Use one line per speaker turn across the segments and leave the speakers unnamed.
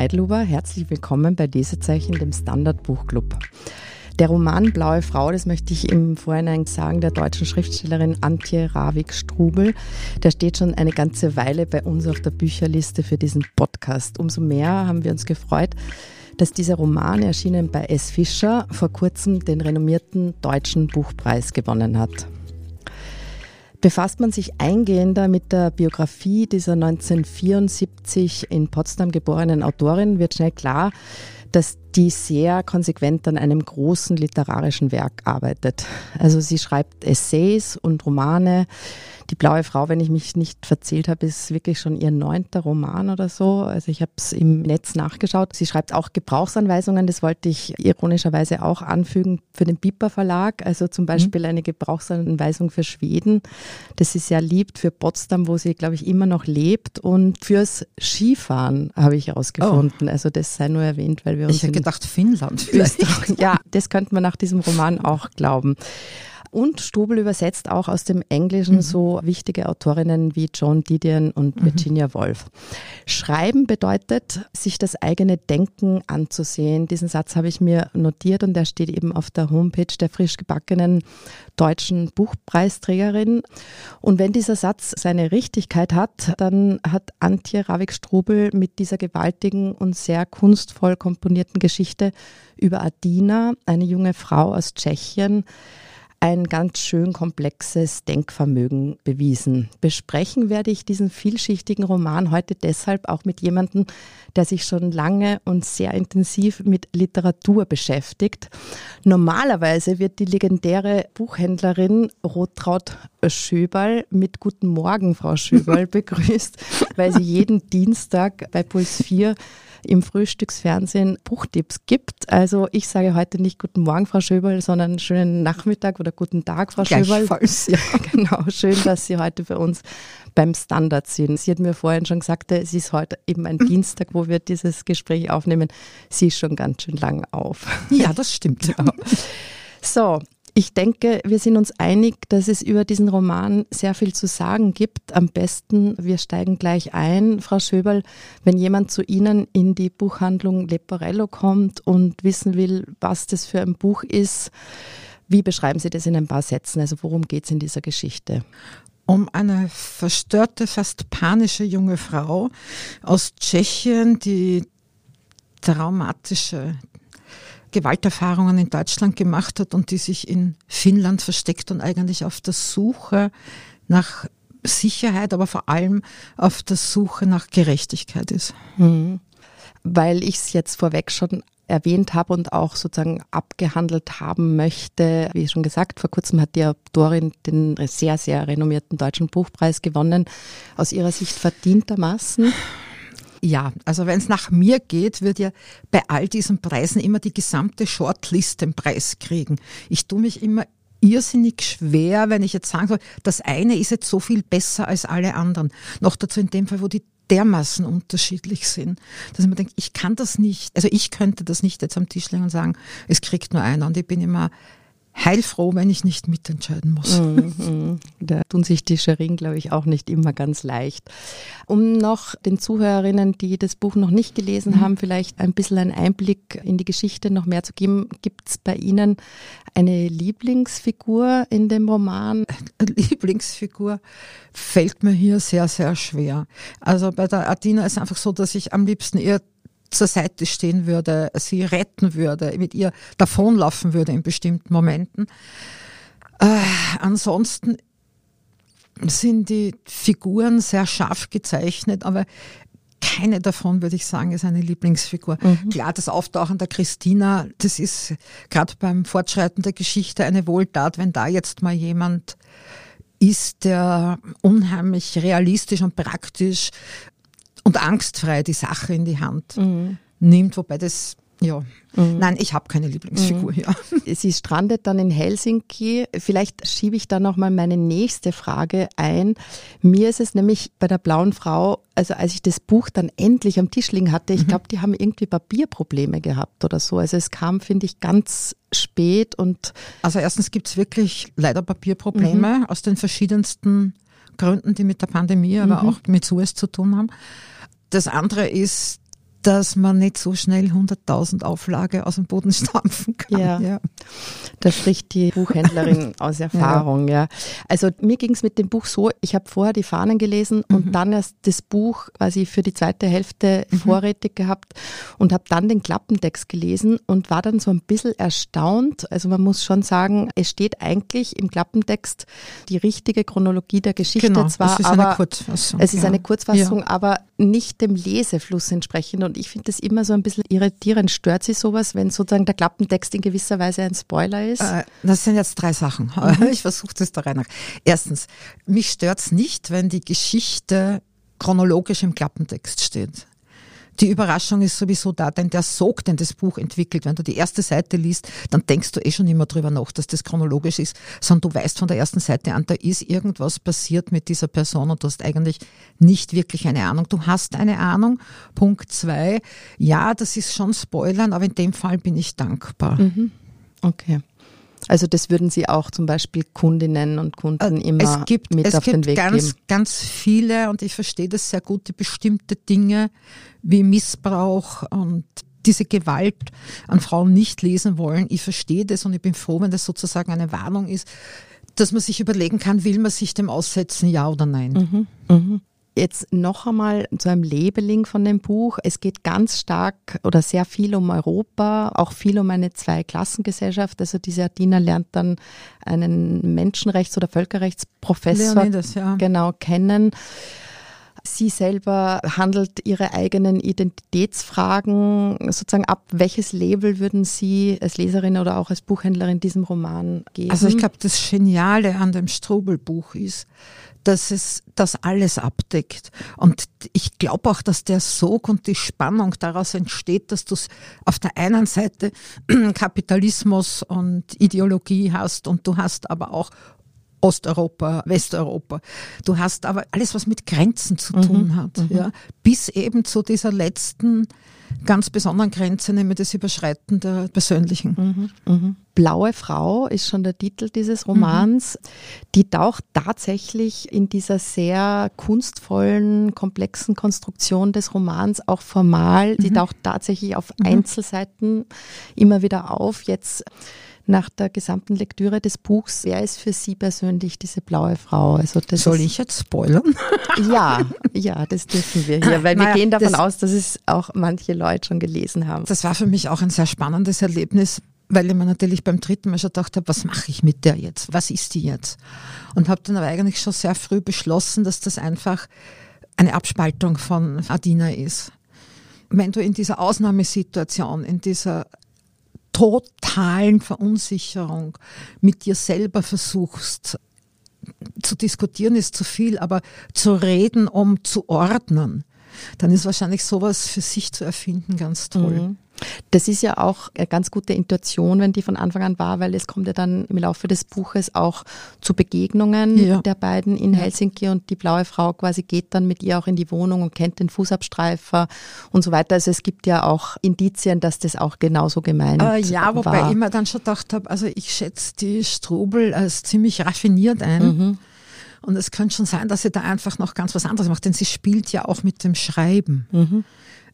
Eidluber. Herzlich willkommen bei Lesezeichen, dem Standard Buchclub. Der Roman Blaue Frau, das möchte ich im Vorhinein sagen, der deutschen Schriftstellerin Antje Ravik-Strubel, der steht schon eine ganze Weile bei uns auf der Bücherliste für diesen Podcast. Umso mehr haben wir uns gefreut, dass dieser Roman, erschienen bei S. Fischer, vor kurzem den renommierten Deutschen Buchpreis gewonnen hat. Befasst man sich eingehender mit der Biografie dieser 1974 in Potsdam geborenen Autorin, wird schnell klar, dass die sehr konsequent an einem großen literarischen Werk arbeitet. Also sie schreibt Essays und Romane, die blaue Frau, wenn ich mich nicht verzählt habe, ist wirklich schon ihr neunter Roman oder so. Also ich habe es im Netz nachgeschaut. Sie schreibt auch Gebrauchsanweisungen, das wollte ich ironischerweise auch anfügen für den Piper Verlag. Also zum mhm. Beispiel mhm. eine Gebrauchsanweisung für Schweden, das sie sehr liebt, für Potsdam, wo sie, glaube ich, immer noch lebt. Und fürs Skifahren habe ich herausgefunden. Oh. Also das sei nur erwähnt, weil wir uns.
Gedacht, Finnland vielleicht.
Ja, das könnte man nach diesem Roman auch glauben. Und Strubel übersetzt auch aus dem Englischen mhm. so wichtige Autorinnen wie Joan Didion und mhm. Virginia Woolf. Schreiben bedeutet, sich das eigene Denken anzusehen. Diesen Satz habe ich mir notiert und der steht eben auf der Homepage der frisch gebackenen deutschen Buchpreisträgerin. Und wenn dieser Satz seine Richtigkeit hat, dann hat Antje Ravik-Strubel mit dieser gewaltigen und sehr kunstvoll komponierten Geschichte über Adina, eine junge Frau aus Tschechien, ein ganz schön komplexes Denkvermögen bewiesen. Besprechen werde ich diesen vielschichtigen Roman heute deshalb auch mit jemandem, der sich schon lange und sehr intensiv mit Literatur beschäftigt. Normalerweise wird die legendäre Buchhändlerin Rotraud Schöberl mit Guten Morgen, Frau Schöberl, begrüßt, weil sie jeden Dienstag bei Puls 4 im Frühstücksfernsehen Buchtipps gibt. Also ich sage heute nicht Guten Morgen, Frau Schöberl, sondern schönen Nachmittag oder Guten Tag, Frau Schöberl. Ja, genau. Schön, dass Sie heute für uns beim Standard sind. Sie hat mir vorhin schon gesagt, es ist heute eben ein Dienstag, wo wir dieses Gespräch aufnehmen. Sie ist schon ganz schön lang auf.
Ja, das stimmt. Ja.
So, ich denke, wir sind uns einig, dass es über diesen Roman sehr viel zu sagen gibt. Am besten, wir steigen gleich ein, Frau Schöberl, wenn jemand zu Ihnen in die Buchhandlung Leporello kommt und wissen will, was das für ein Buch ist. Wie beschreiben Sie das in ein paar Sätzen? Also worum geht es in dieser Geschichte?
um eine verstörte, fast panische junge Frau aus Tschechien, die traumatische Gewalterfahrungen in Deutschland gemacht hat und die sich in Finnland versteckt und eigentlich auf der Suche nach Sicherheit, aber vor allem auf der Suche nach Gerechtigkeit ist. Mhm.
Weil ich es jetzt vorweg schon erwähnt habe und auch sozusagen abgehandelt haben möchte. Wie schon gesagt, vor kurzem hat die Autorin den sehr, sehr renommierten Deutschen Buchpreis gewonnen. Aus ihrer Sicht verdientermaßen.
Ja, also wenn es nach mir geht, wird ja bei all diesen Preisen immer die gesamte Shortlist den Preis kriegen. Ich tue mich immer irrsinnig schwer, wenn ich jetzt sagen soll, das eine ist jetzt so viel besser als alle anderen. Noch dazu in dem Fall, wo die dermaßen unterschiedlich sind, dass man denkt, ich kann das nicht, also ich könnte das nicht jetzt am Tisch legen und sagen, es kriegt nur einer und ich bin immer heilfroh, wenn ich nicht mitentscheiden muss. Mm.
Da tun sich die Scherin, glaube ich, auch nicht immer ganz leicht. Um noch den Zuhörerinnen, die das Buch noch nicht gelesen mm. haben, vielleicht ein bisschen einen Einblick in die Geschichte noch mehr zu geben, gibt es bei Ihnen eine Lieblingsfigur in dem Roman?
Lieblingsfigur fällt mir hier sehr, sehr schwer. Also bei der Adina ist einfach so, dass ich am liebsten ihr zur Seite stehen würde, sie retten würde, mit ihr davonlaufen würde in bestimmten Momenten. Äh, ansonsten sind die Figuren sehr scharf gezeichnet, aber keine davon, würde ich sagen, ist eine Lieblingsfigur. Mhm. Klar, das Auftauchen der Christina, das ist gerade beim Fortschreiten der Geschichte eine Wohltat, wenn da jetzt mal jemand ist, der unheimlich realistisch und praktisch und angstfrei die Sache in die Hand mhm. nimmt, wobei das ja, mhm. nein, ich habe keine Lieblingsfigur hier.
Mhm. Sie strandet dann in Helsinki. Vielleicht schiebe ich da nochmal meine nächste Frage ein. Mir ist es nämlich bei der blauen Frau, also als ich das Buch dann endlich am Tisch liegen hatte, ich mhm. glaube, die haben irgendwie Papierprobleme gehabt oder so. Also es kam, finde ich, ganz spät und.
Also erstens gibt es wirklich leider Papierprobleme mhm. aus den verschiedensten Gründen, die mit der Pandemie, aber mhm. auch mit Suez zu tun haben. Das andere ist, dass man nicht so schnell 100.000 Auflage aus dem Boden stampfen kann.
Ja, ja. da spricht die Buchhändlerin aus Erfahrung. Ja. ja. Also mir ging es mit dem Buch so, ich habe vorher die Fahnen gelesen mhm. und dann erst das Buch quasi für die zweite Hälfte mhm. vorrätig gehabt und habe dann den Klappentext gelesen und war dann so ein bisschen erstaunt. Also man muss schon sagen, es steht eigentlich im Klappentext die richtige Chronologie der Geschichte
genau,
zwar,
es ist
aber
eine Kurzfassung,
es ist ja. eine Kurzfassung, aber nicht dem Lesefluss entsprechend. Und ich finde das immer so ein bisschen irritierend. Stört Sie sowas, wenn sozusagen der Klappentext in gewisser Weise ein Spoiler ist? Äh,
das sind jetzt drei Sachen. Mhm. Ich versuche das da rein. Erstens, mich stört es nicht, wenn die Geschichte chronologisch im Klappentext steht. Die Überraschung ist sowieso da, denn der Sog, den das Buch entwickelt, wenn du die erste Seite liest, dann denkst du eh schon immer drüber nach, dass das chronologisch ist, sondern du weißt von der ersten Seite an, da ist irgendwas passiert mit dieser Person und du hast eigentlich nicht wirklich eine Ahnung. Du hast eine Ahnung. Punkt zwei, ja, das ist schon Spoilern, aber in dem Fall bin ich dankbar.
Mhm. Okay. Also das würden Sie auch zum Beispiel Kundinnen und Kunden äh, immer
es gibt,
mit
es
auf
gibt
den Weg
ganz,
geben?
ganz viele und ich verstehe das sehr gut, die bestimmte Dinge wie Missbrauch und diese Gewalt an Frauen nicht lesen wollen. Ich verstehe das und ich bin froh, wenn das sozusagen eine Warnung ist, dass man sich überlegen kann, will man sich dem aussetzen, ja oder nein.
Mhm, mh. Jetzt noch einmal zu einem Labeling von dem Buch. Es geht ganz stark oder sehr viel um Europa, auch viel um eine Zweiklassengesellschaft. Also diese Adina lernt dann einen Menschenrechts- oder Völkerrechtsprofessor
Leonidas, ja.
genau kennen. Sie selber handelt ihre eigenen Identitätsfragen sozusagen ab. Welches Label würden Sie als Leserin oder auch als Buchhändlerin diesem Roman geben?
Also ich glaube, das Geniale an dem Strobel-Buch ist, dass es das alles abdeckt. Und ich glaube auch, dass der Sog und die Spannung daraus entsteht, dass du auf der einen Seite Kapitalismus und Ideologie hast und du hast aber auch Osteuropa, Westeuropa. Du hast aber alles, was mit Grenzen zu mhm, tun hat, mhm. ja, bis eben zu dieser letzten ganz besonderen Grenze, nämlich das Überschreiten der Persönlichen.
Mhm, mh. Blaue Frau ist schon der Titel dieses Romans. Mhm. Die taucht tatsächlich in dieser sehr kunstvollen, komplexen Konstruktion des Romans auch formal. Mhm. Die taucht tatsächlich auf mhm. Einzelseiten immer wieder auf. Jetzt nach der gesamten Lektüre des Buchs, wer ist für Sie persönlich diese blaue Frau?
Also das Soll ich jetzt spoilern?
Ja, ja, das dürfen wir hier, weil naja, wir gehen davon aus, dass es auch manche Leute schon gelesen haben.
Das war für mich auch ein sehr spannendes Erlebnis, weil ich mir natürlich beim dritten Mal schon gedacht habe, was mache ich mit der jetzt? Was ist die jetzt? Und habe dann aber eigentlich schon sehr früh beschlossen, dass das einfach eine Abspaltung von Adina ist. Wenn du in dieser Ausnahmesituation, in dieser totalen Verunsicherung mit dir selber versuchst zu diskutieren ist zu viel, aber zu reden, um zu ordnen, dann ist wahrscheinlich sowas für sich zu erfinden ganz toll. Mhm.
Das ist ja auch eine ganz gute Intuition, wenn die von Anfang an war, weil es kommt ja dann im Laufe des Buches auch zu Begegnungen ja. der beiden in. Helsinki und die blaue Frau quasi geht dann mit ihr auch in die Wohnung und kennt den Fußabstreifer und so weiter. Also es gibt ja auch Indizien, dass das auch genauso gemeint äh,
Ja, wobei war. ich mir dann schon gedacht habe, also ich schätze die Strobel als ziemlich raffiniert ein. Mhm. Und es könnte schon sein, dass sie da einfach noch ganz was anderes macht, denn sie spielt ja auch mit dem Schreiben. Mhm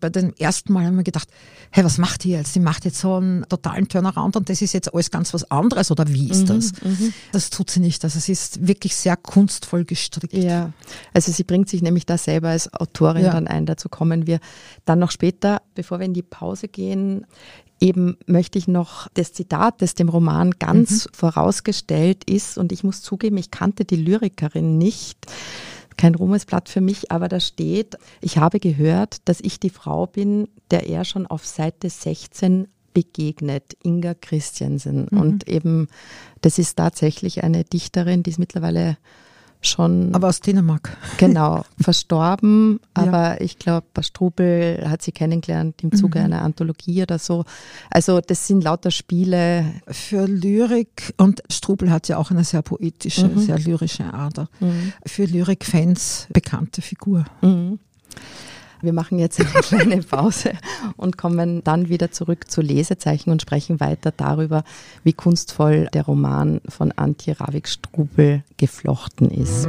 bei dem ersten Mal haben wir gedacht, hey, was macht die jetzt? Die macht jetzt so einen totalen Turnaround und das ist jetzt alles ganz was anderes oder wie ist mhm, das? Mhm. Das tut sie nicht. Also sie ist wirklich sehr kunstvoll gestrickt.
Ja, also sie bringt sich nämlich da selber als Autorin ja. dann ein. Dazu kommen wir dann noch später, bevor wir in die Pause gehen. Eben möchte ich noch das Zitat, das dem Roman ganz mhm. vorausgestellt ist, und ich muss zugeben, ich kannte die Lyrikerin nicht kein Ruhmesblatt für mich, aber da steht, ich habe gehört, dass ich die Frau bin, der er schon auf Seite 16 begegnet, Inga Christiansen. Mhm. Und eben, das ist tatsächlich eine Dichterin, die ist mittlerweile schon.
Aber aus Dänemark.
Genau, verstorben. Aber ja. ich glaube, Strubel hat sie kennengelernt im Zuge mhm. einer Anthologie oder so. Also, das sind lauter Spiele.
Für Lyrik, und Strubel hat ja auch eine sehr poetische, mhm. sehr lyrische Ader. Mhm. Für Lyrik-Fans bekannte Figur.
Wir machen jetzt eine kleine Pause und kommen dann wieder zurück zu Lesezeichen und sprechen weiter darüber, wie kunstvoll der Roman von Antje Ravik-Strubel geflochten ist.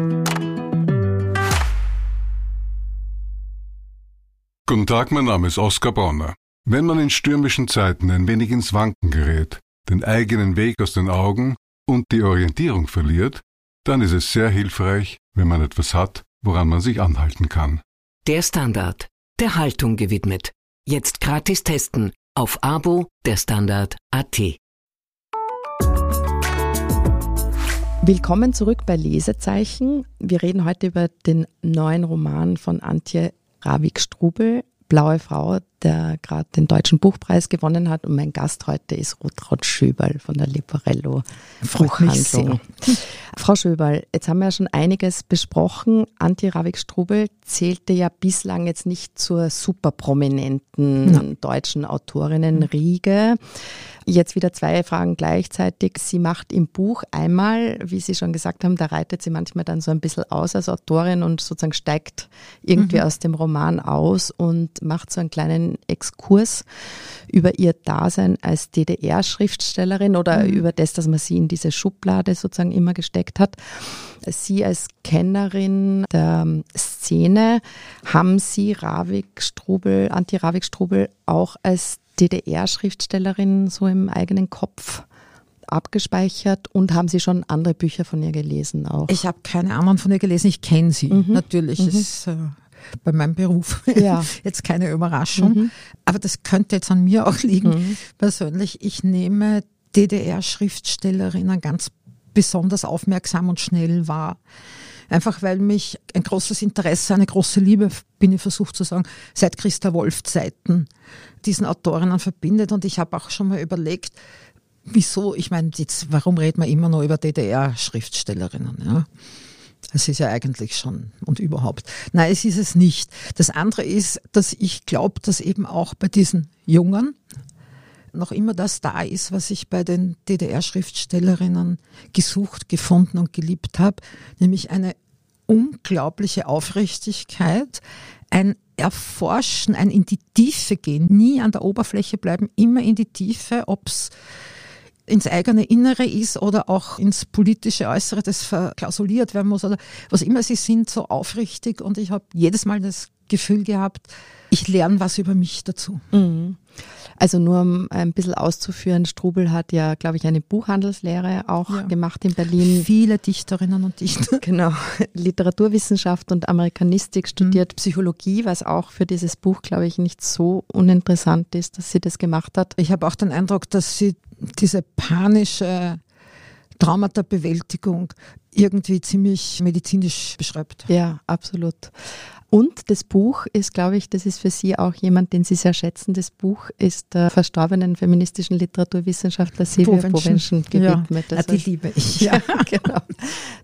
Guten Tag, mein Name ist Oskar Bronner. Wenn man in stürmischen Zeiten ein wenig ins Wanken gerät, den eigenen Weg aus den Augen und die Orientierung verliert, dann ist es sehr hilfreich, wenn man etwas hat, woran man sich anhalten kann.
Der Standard, der Haltung gewidmet. Jetzt gratis testen auf Abo der Standard AT.
Willkommen zurück bei Lesezeichen. Wir reden heute über den neuen Roman von Antje Ravik-Strubel, Blaue Frau, der gerade den Deutschen Buchpreis gewonnen hat. Und mein Gast heute ist Rutraud Schöberl von der Leporello Buchhandlung. Frau Schöberl, jetzt haben wir ja schon einiges besprochen. Antje Ravik-Strubel zählte ja bislang jetzt nicht zur super prominenten ja. deutschen Autorinnenriege. Jetzt wieder zwei Fragen gleichzeitig. Sie macht im Buch einmal, wie Sie schon gesagt haben, da reitet sie manchmal dann so ein bisschen aus als Autorin und sozusagen steigt irgendwie mhm. aus dem Roman aus und macht so einen kleinen Exkurs über ihr Dasein als DDR-Schriftstellerin oder mhm. über das, dass man sie in diese Schublade sozusagen immer gesteckt hat. Sie als Kennerin der Szene, haben Sie Ravik Strubel, Anti Ravik Strubel auch als DDR-Schriftstellerin so im eigenen Kopf abgespeichert und haben Sie schon andere Bücher von ihr gelesen auch?
Ich habe keine anderen von ihr gelesen, ich kenne sie mhm. natürlich. Mhm. ist äh, bei meinem Beruf ja. jetzt keine Überraschung. Mhm. Aber das könnte jetzt an mir auch liegen. Mhm. Persönlich, ich nehme DDR-Schriftstellerinnen ganz besonders aufmerksam und schnell wahr. Einfach weil mich ein großes Interesse, eine große Liebe, bin ich versucht zu sagen, seit Christa Wolf Zeiten diesen Autorinnen verbindet. Und ich habe auch schon mal überlegt, wieso, ich meine, jetzt, warum redet man immer noch über DDR-Schriftstellerinnen? Ja? Das ist ja eigentlich schon und überhaupt. Nein, es ist es nicht. Das andere ist, dass ich glaube, dass eben auch bei diesen Jungen noch immer das da ist, was ich bei den DDR-Schriftstellerinnen gesucht, gefunden und geliebt habe, nämlich eine unglaubliche Aufrichtigkeit, ein Erforschen, ein in die Tiefe gehen, nie an der Oberfläche bleiben, immer in die Tiefe, ob es ins eigene Innere ist oder auch ins politische Äußere, das verklausuliert werden muss oder was immer sie sind, so aufrichtig und ich habe jedes Mal das Gefühl gehabt, ich lerne was über mich dazu.
Mhm. Also nur um ein bisschen auszuführen, Strubel hat ja, glaube ich, eine Buchhandelslehre auch ja. gemacht in Berlin.
Viele Dichterinnen und Dichter.
Genau. Literaturwissenschaft und Amerikanistik studiert, mhm. Psychologie, was auch für dieses Buch, glaube ich, nicht so uninteressant ist, dass sie das gemacht hat.
Ich habe auch den Eindruck, dass sie diese panische Traumata-Bewältigung irgendwie ziemlich medizinisch beschreibt.
Ja, absolut. Und das Buch ist, glaube ich, das ist für Sie auch jemand, den Sie sehr schätzen. Das Buch ist der verstorbenen feministischen Literaturwissenschaftler Silvia Bovenschen gewidmet.
Ja, die liebe ich.
Ja, genau.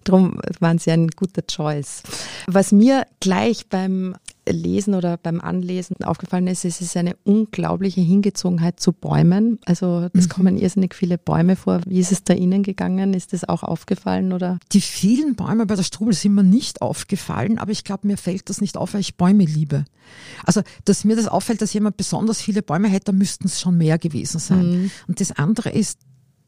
Darum waren Sie ein guter Choice. Was mir gleich beim Lesen oder beim Anlesen aufgefallen ist, es ist eine unglaubliche Hingezogenheit zu Bäumen. Also es mhm. kommen irrsinnig viele Bäume vor. Wie ist es da Ihnen gegangen? Ist das auch aufgefallen oder?
Die vielen Bäume bei der Strubel sind mir nicht aufgefallen, aber ich glaube, mir fällt das nicht auf, weil ich Bäume liebe. Also, dass mir das auffällt, dass jemand besonders viele Bäume hätte, müssten es schon mehr gewesen sein. Mhm. Und das andere ist,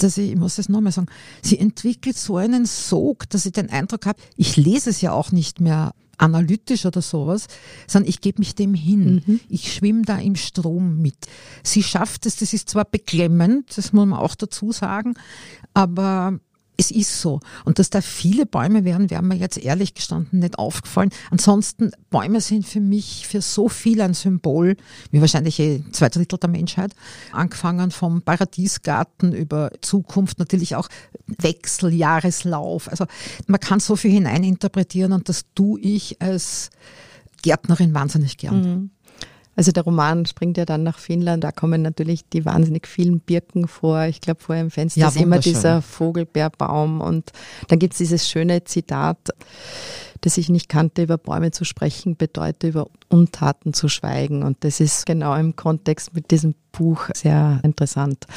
dass ich, ich muss es nochmal sagen, sie entwickelt so einen Sog, dass ich den Eindruck habe, ich lese es ja auch nicht mehr analytisch oder sowas, sondern ich gebe mich dem hin. Mhm. Ich schwimme da im Strom mit. Sie schafft es, das ist zwar beklemmend, das muss man auch dazu sagen, aber es ist so. Und dass da viele Bäume wären, wären mir jetzt ehrlich gestanden nicht aufgefallen. Ansonsten, Bäume sind für mich für so viel ein Symbol, wie wahrscheinlich eh zwei Drittel der Menschheit. Angefangen vom Paradiesgarten über Zukunft, natürlich auch Wechsel, Jahreslauf. Also man kann so viel hineininterpretieren und das tue ich als Gärtnerin wahnsinnig gern. Mhm.
Also der Roman springt ja dann nach Finnland, da kommen natürlich die wahnsinnig vielen Birken vor. Ich glaube, vor im Fenster ja, ist immer dieser Vogelbeerbaum und dann gibt es dieses schöne Zitat, das ich nicht kannte, über Bäume zu sprechen, bedeutet über Untaten zu schweigen. Und das ist genau im Kontext mit diesem Buch sehr interessant.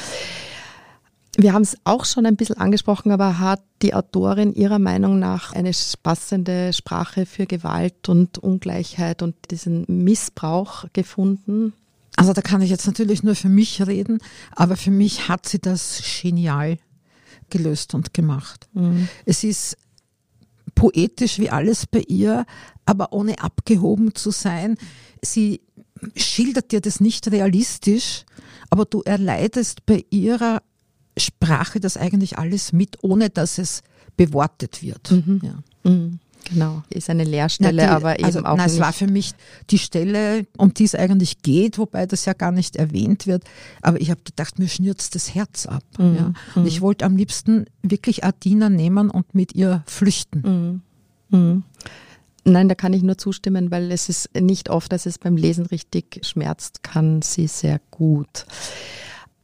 Wir haben es auch schon ein bisschen angesprochen, aber hat die Autorin Ihrer Meinung nach eine passende Sprache für Gewalt und Ungleichheit und diesen Missbrauch gefunden?
Also da kann ich jetzt natürlich nur für mich reden, aber für mich hat sie das genial gelöst und gemacht. Mhm. Es ist poetisch wie alles bei ihr, aber ohne abgehoben zu sein. Sie schildert dir das nicht realistisch, aber du erleidest bei ihrer Sprache das eigentlich alles mit, ohne dass es bewortet wird.
Mhm.
Ja.
Mhm. Genau, ist eine Leerstelle,
Na, die-
aber eben
also,
auch
na,
nicht.
es war für mich die Stelle, um die es eigentlich geht, wobei das ja gar nicht erwähnt wird. Aber ich habe gedacht, mir schnürzt das Herz ab.
Mhm.
Ja. Und ich wollte am liebsten wirklich Adina nehmen und mit ihr flüchten.
Mhm. Nein, da kann ich nur zustimmen, weil es ist nicht oft, dass es beim Lesen richtig schmerzt, kann sie sehr gut.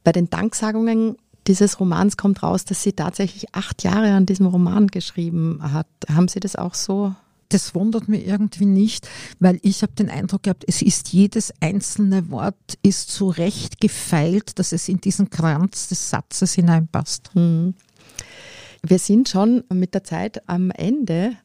Bei den Danksagungen dieses Romans kommt raus, dass sie tatsächlich acht Jahre an diesem Roman geschrieben hat. Haben Sie das auch so?
Das wundert mich irgendwie nicht, weil ich habe den Eindruck gehabt, es ist jedes einzelne Wort ist so recht gefeilt, dass es in diesen Kranz des Satzes hineinpasst.
Mhm. Wir sind schon mit der Zeit am Ende.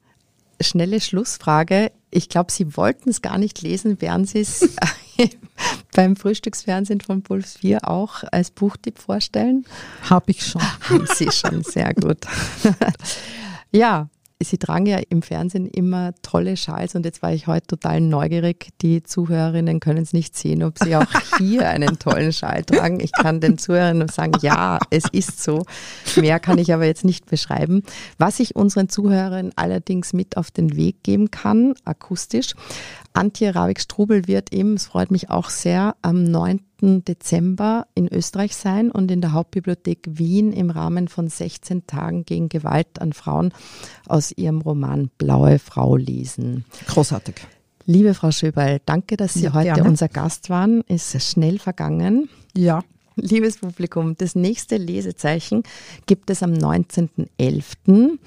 Schnelle Schlussfrage. Ich glaube, Sie wollten es gar nicht lesen, werden Sie es beim Frühstücksfernsehen von Puls 4 auch als Buchtipp vorstellen?
Habe ich schon.
Haben Sie schon, sehr gut. ja, Sie tragen ja im Fernsehen immer tolle Schals und jetzt war ich heute total neugierig. Die Zuhörerinnen können es nicht sehen, ob Sie auch hier einen tollen Schal tragen. Ich kann den Zuhörerinnen sagen, ja, es ist so. Mehr kann ich aber jetzt nicht beschreiben. Was ich unseren Zuhörerinnen allerdings mit auf den Weg geben kann, akustisch, Antje Ravik-Strubel wird eben, es freut mich auch sehr, am 9. Dezember in Österreich sein und in der Hauptbibliothek Wien im Rahmen von 16 Tagen gegen Gewalt an Frauen aus ihrem Roman Blaue Frau lesen.
Großartig.
Liebe Frau Schöberl, danke, dass Sie
Ja,
heute
gerne.
unser Gast waren. Ist schnell vergangen.
Ja.
Liebes Publikum, das nächste Lesezeichen gibt es am 19.11.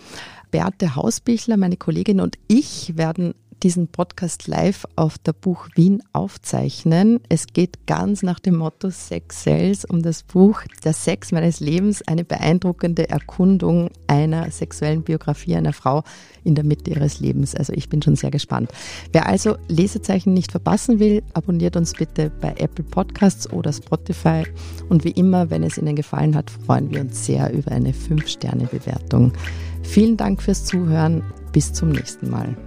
Beate Hausbichler, meine Kollegin und ich werden diesen Podcast live auf der Buch Wien aufzeichnen. Es geht ganz nach dem Motto Sex Sells um das Buch Der Sex meines Lebens, eine beeindruckende Erkundung einer sexuellen Biografie einer Frau in der Mitte ihres Lebens. Also ich bin schon sehr gespannt. Wer also Lesezeichen nicht verpassen will, abonniert uns bitte bei Apple Podcasts oder Spotify. Und wie immer, wenn es Ihnen gefallen hat, freuen wir uns sehr über eine 5-Sterne-Bewertung. Vielen Dank fürs Zuhören. Bis zum nächsten Mal.